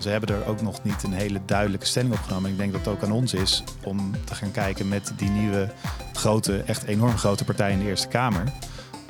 Ze hebben er ook nog niet een hele duidelijke stelling op genomen. Ik denk dat het ook aan ons is om te gaan kijken met die nieuwe grote, echt enorm grote partij in de Eerste Kamer.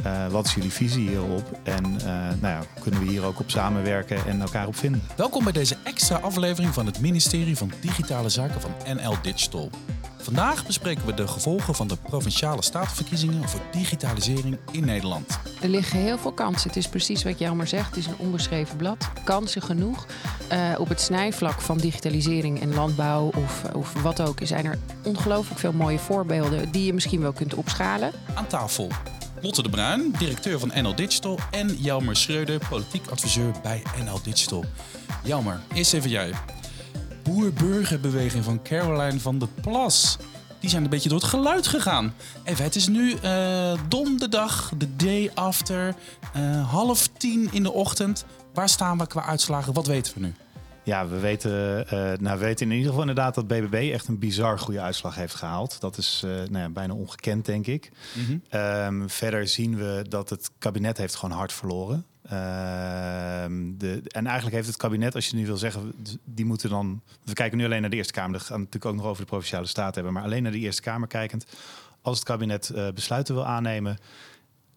Uh, wat is jullie visie hierop? En uh, nou ja, kunnen we hier ook op samenwerken en elkaar op vinden? Welkom bij deze extra aflevering van het ministerie van Digitale Zaken van NL Digital. Vandaag bespreken we de gevolgen van de provinciale statenverkiezingen voor digitalisering in Nederland. Er liggen heel veel kansen. Het is precies wat Jelmer zegt. Het is een onbeschreven blad. Kansen genoeg. Uh, op het snijvlak van digitalisering en landbouw of, of wat ook zijn er ongelooflijk veel mooie voorbeelden die je misschien wel kunt opschalen. Aan tafel Lotte de Bruin, directeur van NL Digital. En Jelmer Schreuder, politiek adviseur bij NL Digital. Jelmer, eerst even jij. Boer-burgerbeweging van Caroline van der Plas. Die zijn een beetje door het geluid gegaan. Even, het is nu uh, donderdag, de day after, uh, half tien in de ochtend. Waar staan we qua uitslagen? Wat weten we nu? Ja, we weten, uh, nou, we weten in ieder geval inderdaad dat BBB echt een bizar goede uitslag heeft gehaald. Dat is uh, nou ja, bijna ongekend, denk ik. Mm -hmm. um, verder zien we dat het kabinet heeft gewoon hard verloren. Uh, de, en eigenlijk heeft het kabinet, als je nu wil zeggen, die moeten dan. We kijken nu alleen naar de Eerste Kamer. Dat gaan we natuurlijk ook nog over de provinciale staat hebben. Maar alleen naar de Eerste Kamer kijkend. Als het kabinet uh, besluiten wil aannemen,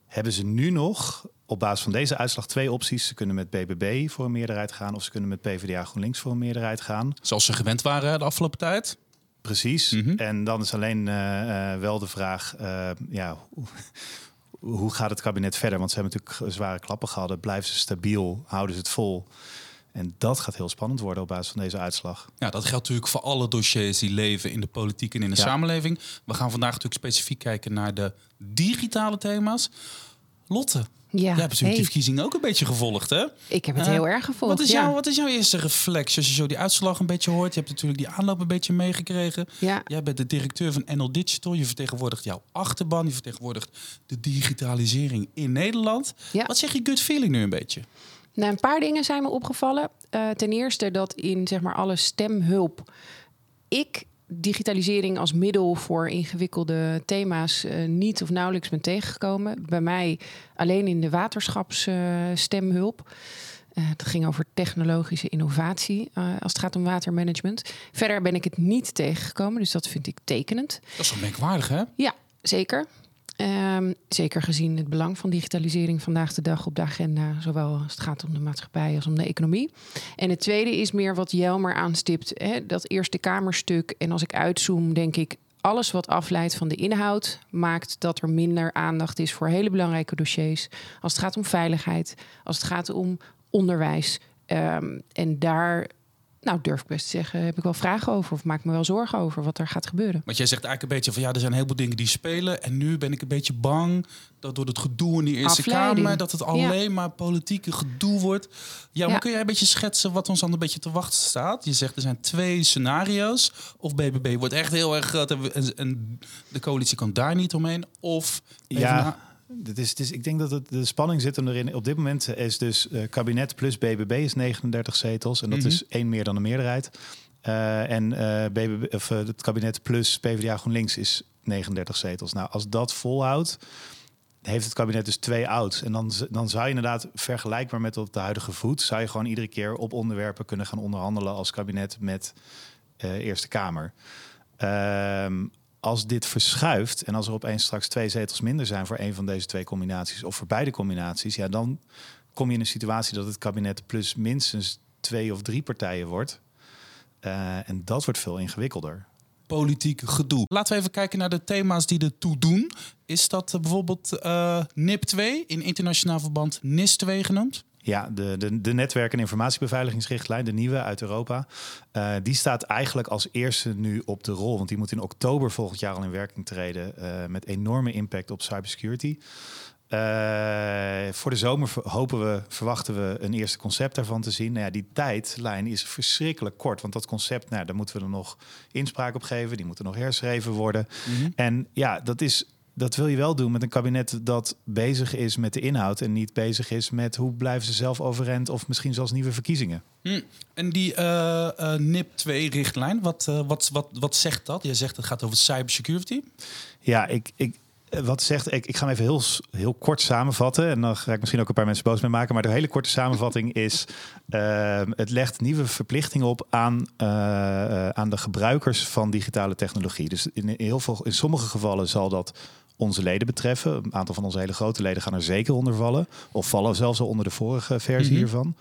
hebben ze nu nog op basis van deze uitslag twee opties. Ze kunnen met BBB voor een meerderheid gaan of ze kunnen met PvdA GroenLinks voor een meerderheid gaan. Zoals ze gewend waren de afgelopen tijd. Precies. Mm -hmm. En dan is alleen uh, uh, wel de vraag, uh, ja, hoe, gaat het kabinet verder? Want ze hebben natuurlijk zware klappen gehad. Blijven ze stabiel? Houden ze het vol? En dat gaat heel spannend worden op basis van deze uitslag. Ja, dat geldt natuurlijk voor alle dossiers die leven in de politiek en in de ja. samenleving. We gaan vandaag natuurlijk specifiek kijken naar de digitale thema's. Lotte, ja, Jij hebt hey. die verkiezingen ook een beetje gevolgd, hè? Ik heb het uh, heel erg gevolgd. Wat is, jouw, wat is jouw eerste reflex als je zo die uitslag een beetje hoort? Je hebt natuurlijk die aanloop een beetje meegekregen. Ja. Jij bent de directeur van NL Digital. Je vertegenwoordigt jouw achterban. Je vertegenwoordigt de digitalisering in Nederland. Ja. Wat zeg je gut feeling nu een beetje? Nou, een paar dingen zijn me opgevallen. Uh, ten eerste dat in zeg maar alle stemhulp ik digitalisering als middel voor ingewikkelde thema's uh, niet of nauwelijks ben tegengekomen. Bij mij alleen in de waterschapsstemhulp. Uh, dat ging over technologische innovatie uh, als het gaat om watermanagement. Verder ben ik het niet tegengekomen, dus dat vind ik tekenend. Dat is wel merkwaardig, hè? Ja, zeker. Um, zeker gezien het belang van digitalisering vandaag de dag op de agenda, zowel als het gaat om de maatschappij als om de economie. En het tweede is meer wat Jelmer aanstipt, hè, dat Eerste Kamerstuk. En als ik uitzoom, denk ik, alles wat afleidt van de inhoud maakt dat er minder aandacht is voor hele belangrijke dossiers. Als het gaat om veiligheid, als het gaat om onderwijs. Um, en daar nou, durf ik best te zeggen, heb ik wel vragen over of maak me wel zorgen over wat er gaat gebeuren. Want jij zegt eigenlijk een beetje van ja, er zijn een heleboel dingen die spelen. En nu ben ik een beetje bang dat door het gedoe in de Eerste Afleiding. Kamer, dat het alleen ja. maar politieke gedoe wordt. Ja, maar ja. kun jij een beetje schetsen wat ons dan een beetje te wachten staat? Je zegt er zijn twee scenario's. Of BBB wordt echt heel erg groot en, en de coalitie kan daar niet omheen. Of ja. Het is, is, ik denk dat het, de spanning zit hem erin. Op dit moment is dus uh, kabinet plus BBB is 39 zetels. En dat mm -hmm. is één meer dan de meerderheid. Uh, en uh, BBB, of, het kabinet plus PvdA GroenLinks is 39 zetels. Nou, als dat volhoudt, heeft het kabinet dus twee ouds. En dan, dan zou je inderdaad vergelijkbaar met op de huidige voet... zou je gewoon iedere keer op onderwerpen kunnen gaan onderhandelen... als kabinet met Eerste Kamer. Ehm, als dit verschuift en als er opeens straks twee zetels minder zijn voor een van deze twee combinaties of voor beide combinaties, ja, dan kom je in een situatie dat het kabinet plus minstens twee of drie partijen wordt. Uh, en dat wordt veel ingewikkelder. Politiek gedoe. Laten we even kijken naar de thema's die ertoe doen. Is dat uh, bijvoorbeeld uh, NIP 2 in internationaal verband NIS 2 genoemd? Ja, de, de, de netwerk- en informatiebeveiligingsrichtlijn, de nieuwe uit Europa, uh, die staat eigenlijk als eerste nu op de rol. Want die moet in oktober volgend jaar al in werking treden uh, met enorme impact op cybersecurity. Uh, voor de zomer hopen we, verwachten we een eerste concept daarvan te zien. Nou ja, die tijdlijn is verschrikkelijk kort. Want dat concept, nou, daar moeten we er nog inspraak op geven. Die moeten nog herschreven worden. Mm -hmm. En ja, dat is dat wil je wel doen met een kabinet dat bezig is met de inhoud en niet bezig is met hoe blijven ze zelf overeind of misschien zelfs nieuwe verkiezingen. Hm. En die uh, uh, NIP 2-richtlijn, wat, uh, wat, wat, wat zegt dat? Je zegt het gaat over cybersecurity. Ja, ik, ik, wat zegt, ik, ik ga hem even heel, heel kort samenvatten. En dan ga ik misschien ook een paar mensen boos mee maken. Maar de hele korte samenvatting is: het legt nieuwe verplichtingen op aan, uh, aan de gebruikers van digitale technologie. Dus in, heel veel, in sommige gevallen zal dat onze leden betreffen. Een aantal van onze hele grote leden gaan er zeker onder vallen. Of vallen zelfs al onder de vorige versie mhm. hiervan.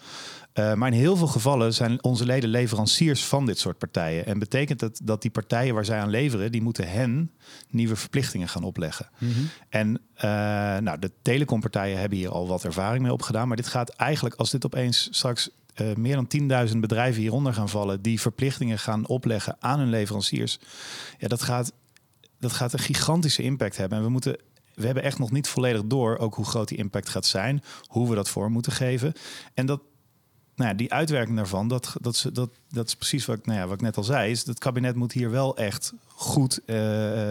Uh, maar in heel veel gevallen zijn onze leden leveranciers van dit soort partijen. En betekent dat dat die partijen waar zij aan leveren, die moeten hen nieuwe verplichtingen gaan opleggen. Mhm. En uh, nou, de telecompartijen hebben hier al wat ervaring mee opgedaan. Maar dit gaat eigenlijk, als dit opeens straks uh, meer dan 10.000 bedrijven hieronder gaan vallen, die verplichtingen gaan opleggen aan hun leveranciers. Ja, dat gaat, dat gaat een gigantische impact hebben. En we moeten we hebben echt nog niet volledig door ook hoe groot die impact gaat zijn, hoe we dat vorm moeten geven. En dat, nou ja, die uitwerking daarvan, dat, dat, dat, dat is precies wat ik, nou ja, wat ik net al zei. Is het kabinet moet hier wel echt goed uh,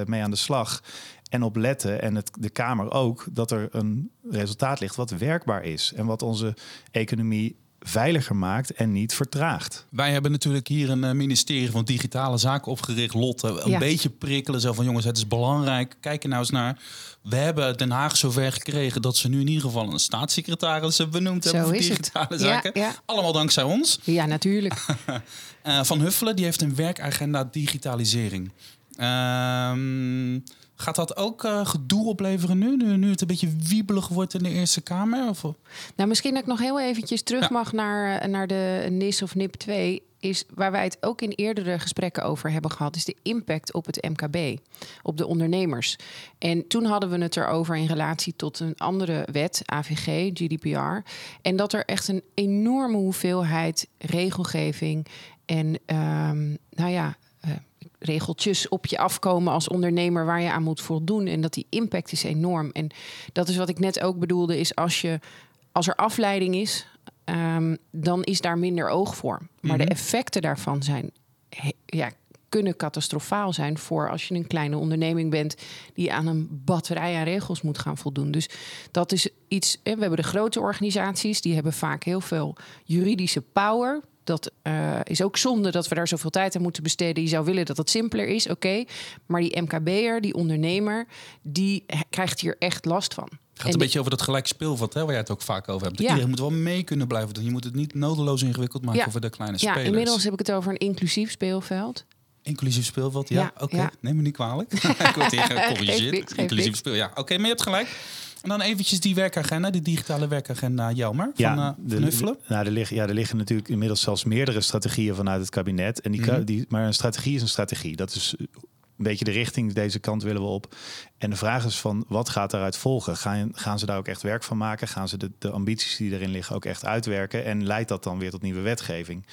mee aan de slag. En op letten, en het, de Kamer ook, dat er een resultaat ligt wat werkbaar is. En wat onze economie veiliger maakt en niet vertraagt. Wij hebben natuurlijk hier een eh, ministerie van Digitale Zaken opgericht. Lotte, een beetje prikkelen. Zo van jongens, het is belangrijk. Kijk er nou eens naar. We hebben Den Haag zover gekregen dat ze nu in ieder geval een staatssecretaris hebben benoemd hebben voor digitale zaken. Allemaal dankzij ons. Ja, natuurlijk. uh, van Huffelen die heeft een werkagenda digitalisering. Ehm Gaat dat ook uh, gedoe opleveren nu, nu, nu het een beetje wiebelig wordt in de Eerste Kamer? Of? Nou, misschien dat ik nog heel eventjes terug mag naar, eh, naar de NIS of NIP 2 is waar wij het ook in eerdere gesprekken over hebben gehad, is de impact op het MKB, op de ondernemers. En toen hadden we het erover in relatie tot een andere wet, AVG, GDPR. En dat er echt een enorme hoeveelheid regelgeving en, um, nou ja, regeltjes op je afkomen als ondernemer waar je aan moet voldoen. En dat die impact is enorm. En dat is wat ik net ook bedoelde, is als, je, als er afleiding is, um, dan is daar minder oog voor. Maar de mhm. effecten daarvan zijn, ja, kunnen catastrofaal zijn voor als je een kleine onderneming bent die aan een batterij aan regels moet gaan voldoen. Dus dat is iets. We hebben de grote organisaties, die hebben vaak heel veel juridische power dat uh, is ook zonde dat we daar zoveel tijd aan moeten besteden. Je zou willen dat het simpeler is, oké. Maar die MKB'er, die ondernemer, die krijgt hier echt last van. Het gaat een beetje over dat gelijk speelveld, hè, waar jij het ook vaak over hebt. Ja. Iedereen moet wel mee kunnen blijven doen. Je moet het niet nodeloos ingewikkeld maken ja. voor de kleine spelers. Ja, inmiddels heb ik het over een inclusief speelveld. Inclusief speelveld, ja. Oké, neem me niet kwalijk. ik word hier gecorrigeerd. Inclusief speel, ja. Oké, maar je hebt gelijk. En dan eventjes die werkagenda, die digitale werkagenda, Jelmer, van, ja, uh, van Huffelen. Nou, er, liggen, ja, er liggen natuurlijk inmiddels zelfs meerdere strategieën vanuit het kabinet. En die, mhm. die, maar een strategie is een strategie. Dat is een beetje de richting, deze kant willen we op. En de vraag is van, wat gaat daaruit volgen? Gaan, gaan ze daar ook echt werk van maken? Gaan ze de, de ambities die erin liggen ook echt uitwerken? En leidt dat dan weer tot nieuwe wetgeving?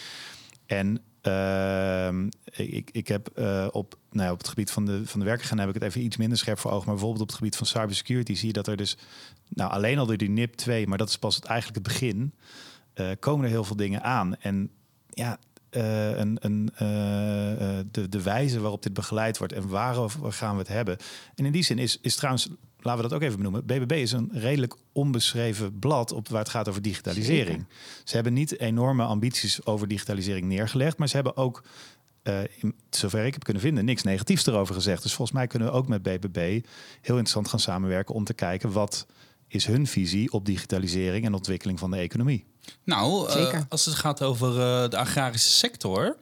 En Ehm, ik, ik heb uh, op, nou, op het gebied van de, van de heb ik het even iets minder scherp voor ogen. Maar bijvoorbeeld op het gebied van cybersecurity zie je dat er dus, nou alleen al door die NIP 2, maar dat is pas het, eigenlijk het begin, uh, komen er heel veel dingen aan. En ja, uh, een, een, de, de wijze waarop dit begeleid wordt en waarover gaan we het hebben. En in die zin is, is trouwens laten we dat ook even benoemen. BBB is een redelijk onbeschreven blad op waar het gaat over digitalisering. Ze hebben niet enorme ambities over digitalisering neergelegd, maar ze hebben ook, uh, zover ik heb kunnen vinden, niks negatiefs erover gezegd. Dus volgens mij kunnen we ook met BBB heel interessant gaan samenwerken om te kijken wat is hun visie op digitalisering en ontwikkeling van de economie. Nou, uh, als het gaat over uh, de agrarische sector.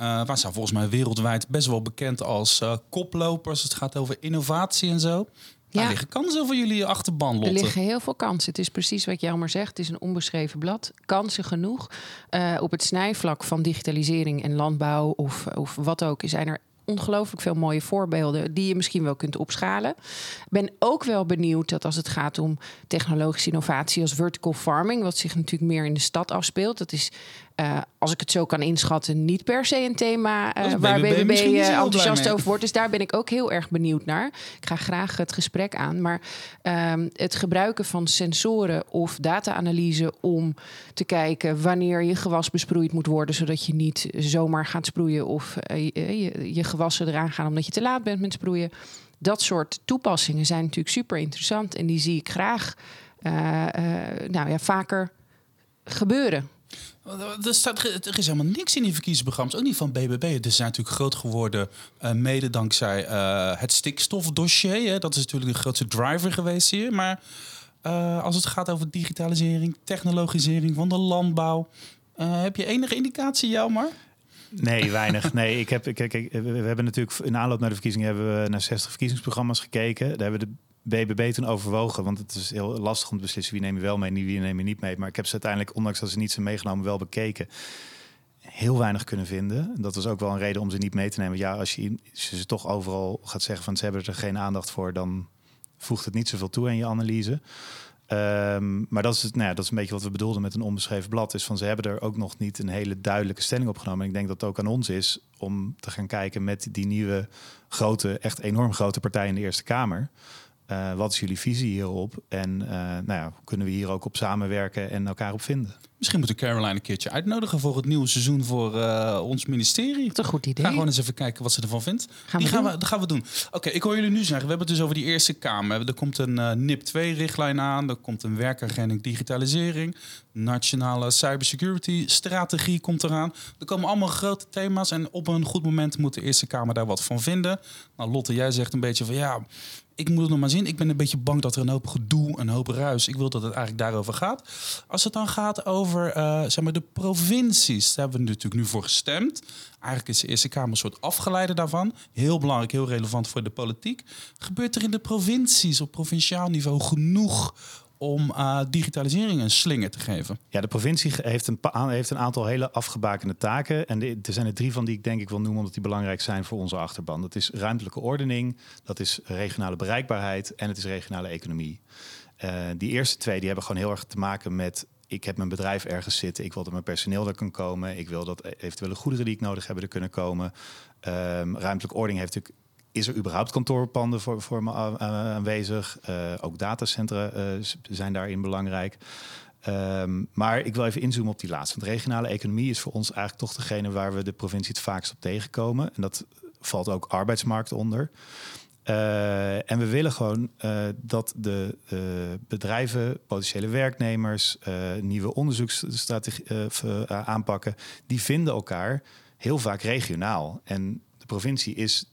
Uh, waar zijn volgens mij wereldwijd best wel bekend als uh, koplopers. Het gaat over innovatie en zo. Ja. Er liggen kansen voor jullie achterban, Lotte. Er liggen heel veel kansen. Het is precies wat Jelmer zegt. Het is een onbeschreven blad. Kansen genoeg. Uh, op het snijvlak van digitalisering en landbouw of, of wat ook... zijn er ongelooflijk veel mooie voorbeelden die je misschien wel kunt opschalen. Ben ook wel benieuwd dat als het gaat om technologische innovatie als vertical farming, wat zich natuurlijk meer in de stad afspeelt, dat is uh, als ik het zo kan inschatten, niet per se een thema uh, waar BBB, BBB uh, enthousiast over wordt. Dus daar ben ik ook heel erg benieuwd naar. Ik ga graag het gesprek aan. Maar um, het gebruiken van sensoren of data-analyse om te kijken wanneer je gewas besproeid moet worden, zodat je niet zomaar gaat sproeien of je, je gewassen eraan gaan omdat je te laat bent met sproeien. Dat soort toepassingen zijn natuurlijk super interessant en die zie ik graag nou ja, vaker gebeuren. Er, staat, er is helemaal niks in die verkiezingsprogramma's, ook niet van BBB. Het is natuurlijk groot geworden, uh, mede dankzij uh, het stikstofdossier. Hè. Dat is natuurlijk de grootste driver geweest hier. Maar als het gaat over digitalisering, technologisering van de landbouw, heb je enige indicatie, jou maar? Nee, weinig. Nee, ik heb, kijk, we hebben natuurlijk in aanloop naar de verkiezingen hebben we naar 60 verkiezingsprogramma's gekeken. Daar hebben we de BBB toen overwogen. Want het is heel lastig om te beslissen wie neem je wel mee, wie neem je niet mee. Maar ik heb ze uiteindelijk, ondanks dat ze niet zijn meegenomen, wel bekeken. Heel weinig kunnen vinden. Dat was ook wel een reden om ze niet mee te nemen. Ja, als je, ze toch overal gaat zeggen van ze hebben er geen aandacht voor, dan voegt het niet zoveel toe aan je analyse. Um, maar dat is, het, nou ja, dat is een beetje wat we bedoelden met een onbeschreven blad. Is van ze hebben er ook nog niet een hele duidelijke stelling op genomen. En ik denk dat het ook aan ons is om te gaan kijken met die nieuwe grote, echt enorm grote partij in de Eerste Kamer. Uh, wat is jullie visie hierop? En uh, nou ja, kunnen we hier ook op samenwerken en elkaar op vinden? Misschien moeten Caroline een keertje uitnodigen voor het nieuwe seizoen voor uh, ons ministerie. Dat is een goed idee. Ga gewoon eens even kijken wat ze ervan vindt. Gaan Die gaan we, dat gaan we doen. Oké, ik hoor jullie nu zeggen, we hebben het dus over die Eerste Kamer. Er komt een uh, NIP 2-richtlijn aan. Er komt een werkagenda digitalisering. Nationale cybersecurity strategie komt eraan. Er komen allemaal grote thema's. En op een goed moment moet de Eerste Kamer daar wat van vinden. Nou, Lotte, jij zegt een beetje van ja ik moet het nog maar zien. Ik ben een beetje bang dat er een hoop gedoe, een hoop ruis. Ik wil dat het eigenlijk daarover gaat. Als het dan gaat over uh, zeg maar de provincies, daar hebben we natuurlijk nu voor gestemd. Eigenlijk is de Eerste Kamer een soort afgeleide daarvan. Heel belangrijk, heel relevant voor de politiek. Gebeurt er in de provincies op provinciaal niveau genoeg om uh, digitalisering een slinger te geven? Ja, de provincie heeft een, heeft een aantal hele afgebakende taken. En er zijn er drie van die ik denk ik wil noemen, omdat die belangrijk zijn voor onze achterban. Dat is ruimtelijke ordening, dat is regionale bereikbaarheid en het is regionale economie. Uh, die eerste twee die hebben gewoon heel erg te maken met ik heb mijn bedrijf ergens zitten. Ik wil dat mijn personeel er kan komen. Ik wil dat eventuele goederen die ik nodig heb er kunnen komen. Um, ruimtelijke ordening heeft natuurlijk is er überhaupt kantoorpanden voor, voor me aanwezig? Uh, ook datacentra uh, zijn daarin belangrijk. Um, maar ik wil even inzoomen op die laatste. Want regionale economie is voor ons eigenlijk toch degene waar we de provincie het vaakst op tegenkomen. En dat valt ook arbeidsmarkt onder. Uh, en we willen gewoon dat de bedrijven, potentiële werknemers, nieuwe onderzoeksstrategieën aanpakken, die vinden elkaar heel vaak regionaal. En de provincie is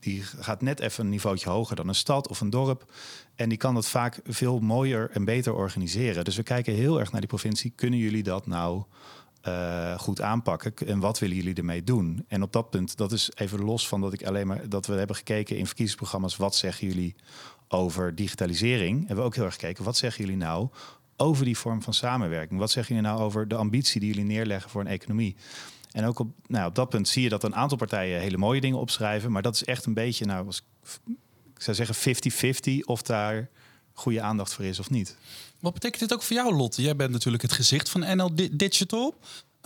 die gaat net even een niveautje hoger dan een stad of een dorp. En die kan dat vaak veel mooier en beter organiseren. Dus we kijken heel erg naar die provincie. Kunnen jullie dat nou uh, goed aanpakken? En wat willen jullie ermee doen? En op dat punt, dat is even los van dat ik alleen maar dat we hebben gekeken in verkiezingsprogramma's. Wat zeggen jullie over digitalisering? Hebben we ook heel erg gekeken. Wat zeggen jullie nou over die vorm van samenwerking? Wat zeggen jullie nou over de ambitie die jullie neerleggen voor een economie? En ook op, nou, op dat punt zie je dat een aantal partijen hele mooie dingen opschrijven. Maar dat is echt een beetje, nou, ik zou zeggen 50-50 of daar goede aandacht voor is of niet. Wat betekent dit ook voor jou, Lotte? Jij bent natuurlijk het gezicht van NL Digital.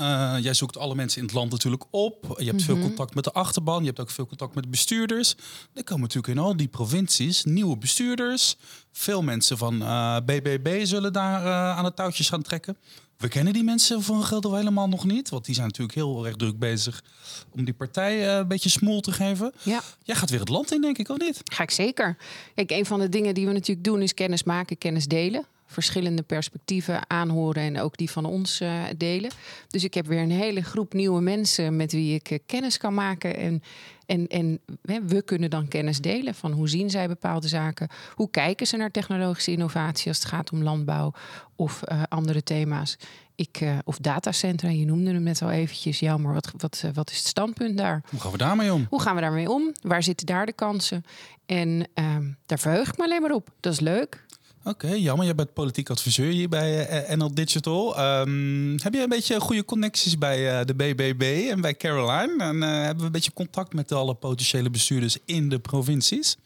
Uh, jij zoekt alle mensen in het land natuurlijk op. Je hebt veel mhm. contact met de achterban. Je hebt ook veel contact met bestuurders. Er komen natuurlijk in al die provincies nieuwe bestuurders. Veel mensen van uh, eh, BBB zullen daar uh, aan de touwtjes gaan trekken. We kennen die mensen van Gelder helemaal nog niet. Want die zijn natuurlijk heel erg druk bezig om die partij een beetje smol te geven. Ja. Jij gaat weer het land in, denk ik, of niet? Ga ik zeker. Kijk, een van de dingen die we natuurlijk doen is kennis maken, kennis delen verschillende perspectieven aanhoren en ook die van ons uh, delen. Dus ik heb weer een hele groep nieuwe mensen met wie ik uh, kennis kan maken. En, en, en we kunnen dan kennis delen van hoe zien zij bepaalde zaken. Hoe kijken ze naar technologische innovatie als het gaat om landbouw of uh, andere thema's. Ik, of datacentra, je noemde hem net al eventjes. Ja, maar wat, wat, wat is het standpunt daar? Hoe gaan we daarmee om? Hoe gaan we daarmee om? Waar zitten daar de kansen? En ehm, daar verheug ik me alleen maar op. Dat is leuk. Oké, jammer. Jij bent politiek adviseur hier bij uh, eh, NL Digital. Um, heb je een beetje goede connecties bij uh, de BBB en bij Caroline? En uh, hebben we een beetje contact met alle potentiële bestuurders in de provincies?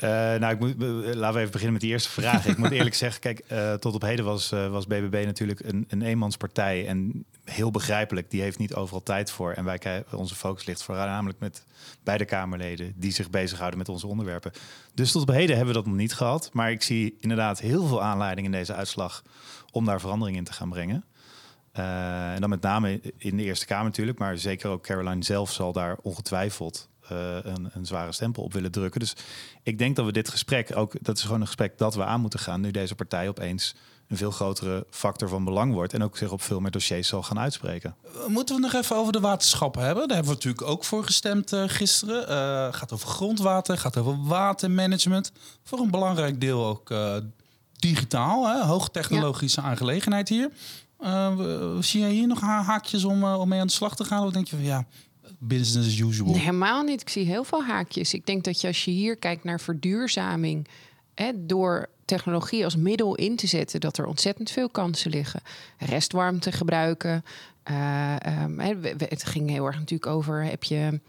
Nou, ik moet, laten we even beginnen met die eerste vraag. ik moet eerlijk zeggen, kijk, tot op heden was, was BBB natuurlijk een, een eenmanspartij. En heel begrijpelijk, die heeft niet overal tijd voor. En wij, onze focus ligt voornamelijk met beide Kamerleden die zich bezighouden met onze onderwerpen. Dus tot op heden hebben we dat nog niet gehad. Maar ik zie inderdaad heel veel aanleiding in deze uitslag om daar verandering in te gaan brengen. en dan met name in de Eerste Kamer natuurlijk, maar zeker ook Caroline zelf zal daar ongetwijfeld een, een, zware stempel op willen drukken. Dus ik denk dat we dit gesprek ook, dat is gewoon een gesprek dat we aan moeten gaan nu deze partij opeens een veel grotere factor van belang wordt en ook zich op veel meer dossiers zal gaan uitspreken. Moeten we nog even over de waterschappen hebben? Daar hebben we natuurlijk ook voor gestemd uh, gisteren. Uh, gaat over grondwater, gaat over watermanagement. Voor een belangrijk deel ook uh, digitaal, hè? hoogtechnologische ja. aangelegenheid hier. zie jij hier nog haakjes om, om mee aan de slag te gaan? Of denk je van ja, business as usual? Nee, helemaal niet. Ik zie heel veel haakjes. Ik denk dat je als je hier kijkt naar verduurzaming hè, door technologie als middel in te zetten, dat er ontzettend veel kansen liggen. Restwarmte gebruiken. Uh, um, het ging heel erg natuurlijk over: heb je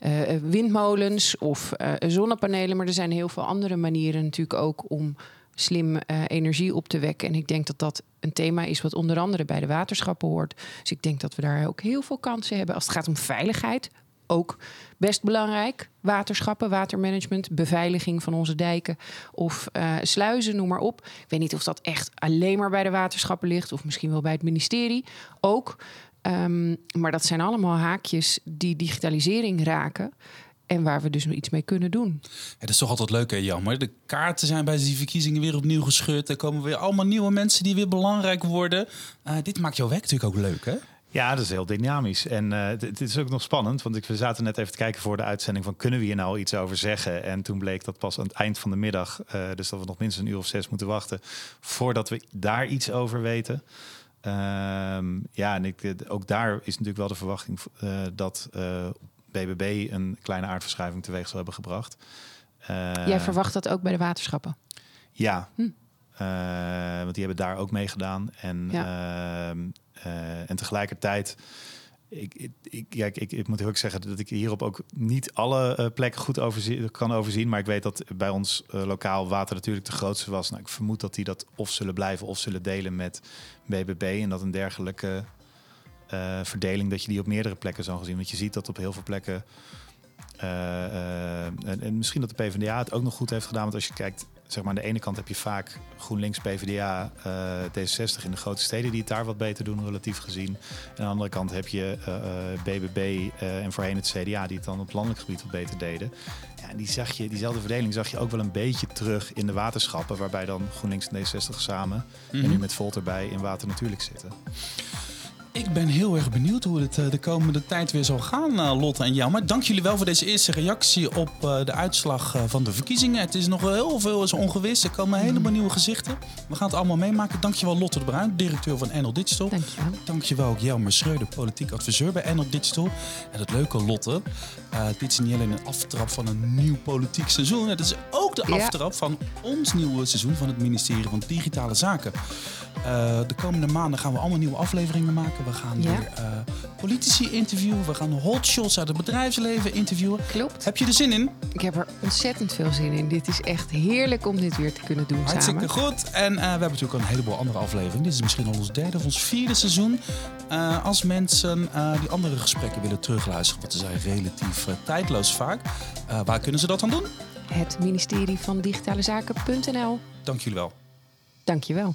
uh, windmolens of zonnepanelen? Maar er zijn heel veel andere manieren natuurlijk ook om slim energie op te wekken. En ik denk dat dat een thema is wat onder andere bij de waterschappen hoort. Dus ik denk dat we daar ook heel veel kansen hebben als het gaat om veiligheid ook best belangrijk. Waterschappen, watermanagement, beveiliging van onze dijken of uh, sluizen, noem maar op. Ik weet niet of dat echt alleen maar bij de waterschappen ligt of misschien wel bij het ministerie ook. Um, maar dat zijn allemaal haakjes die digitalisering raken. En waar we dus nog iets mee kunnen doen. Dat is toch altijd leuk, hè, Jammer. De kaarten zijn bij die verkiezingen weer opnieuw gescheurd. Er komen weer allemaal nieuwe mensen die weer belangrijk worden. Uh, dit maakt jouw werk natuurlijk ook leuk, hè? Ja, dat is heel dynamisch. En uh, het is ook nog spannend, want ik, we zaten net even te kijken voor de uitzending van kunnen we hier nou iets over zeggen? En toen bleek dat pas aan het eind van de middag, uh, dus dat we nog minstens een uur of zes moeten wachten voordat we daar iets over weten. Uh, ja, en ik, ook daar is natuurlijk wel de verwachting uh, dat BBB een kleine aardverschuiving teweeg zal hebben gebracht. Jij verwacht dat ook bij de waterschappen? Ja, hm. want die hebben daar ook mee gedaan. En ja. Uh, en tegelijkertijd, ik, ik, ja, ik, ik, moet ook zeggen dat ik hierop ook niet alle uh, plekken goed kan overzien. Maar ik weet dat bij ons uh, lokaal water natuurlijk de grootste was. Nou, ik vermoed dat die dat of zullen blijven of zullen delen met BBB. En dat een dergelijke verdeling, dat je die op meerdere plekken zal gezien. Want je ziet dat op heel veel plekken. En, en, misschien dat de PvdA het ook nog goed heeft gedaan. Want als je kijkt zeg maar aan de ene kant heb je vaak GroenLinks, PvdA, uh, D66 in de grote steden die het daar wat beter doen, relatief gezien. En aan de andere kant heb je BBB uh, uh, en voorheen het CDA die het dan op landelijk gebied wat beter deden. Ja, die zag je, diezelfde verdeling zag je ook wel een beetje terug in de waterschappen, waarbij dan GroenLinks en D66 samen mm -hmm. en nu mhm. met Volt erbij in water natuurlijk zitten. Ik ben heel erg benieuwd hoe het eh, de komende tijd weer zal gaan, uh, Lotte en Jan. Maar dank jullie wel voor deze eerste reactie op uh, de uitslag van de verkiezingen. Het is nog heel veel is ongewis. Er komen helemaal nieuwe gezichten. We gaan het allemaal meemaken. Dankjewel Lotte de Bruin, directeur van NL Digital. Dankjewel. Dankjewel ook Jelmer Schreuder, politiek adviseur bij NL Digital. En het leuke Lotte, dit is niet alleen een aftrap van een nieuw politiek seizoen. Het is ook de aftrap van ons nieuwe seizoen van het ministerie van Digitale Zaken. de komende maanden gaan we allemaal nieuwe afleveringen maken. We gaan ja. weer uh, politici interviewen. We gaan hotshots uit het bedrijfsleven interviewen. Klopt. Heb je er zin in? Ik heb er ontzettend veel zin in. Dit is echt heerlijk om dit weer te kunnen doen Hartstikke samen. goed. En uh, we hebben natuurlijk een heleboel andere afleveringen. Dit is misschien al ons derde of ons vierde seizoen. Uh, als mensen die andere gesprekken willen terugluisteren, want ze zijn relatief tijdloos vaak. waar kunnen ze dat dan doen? Het ministerie van Digitale Zaken.nl. Dank jullie wel. Dank je wel.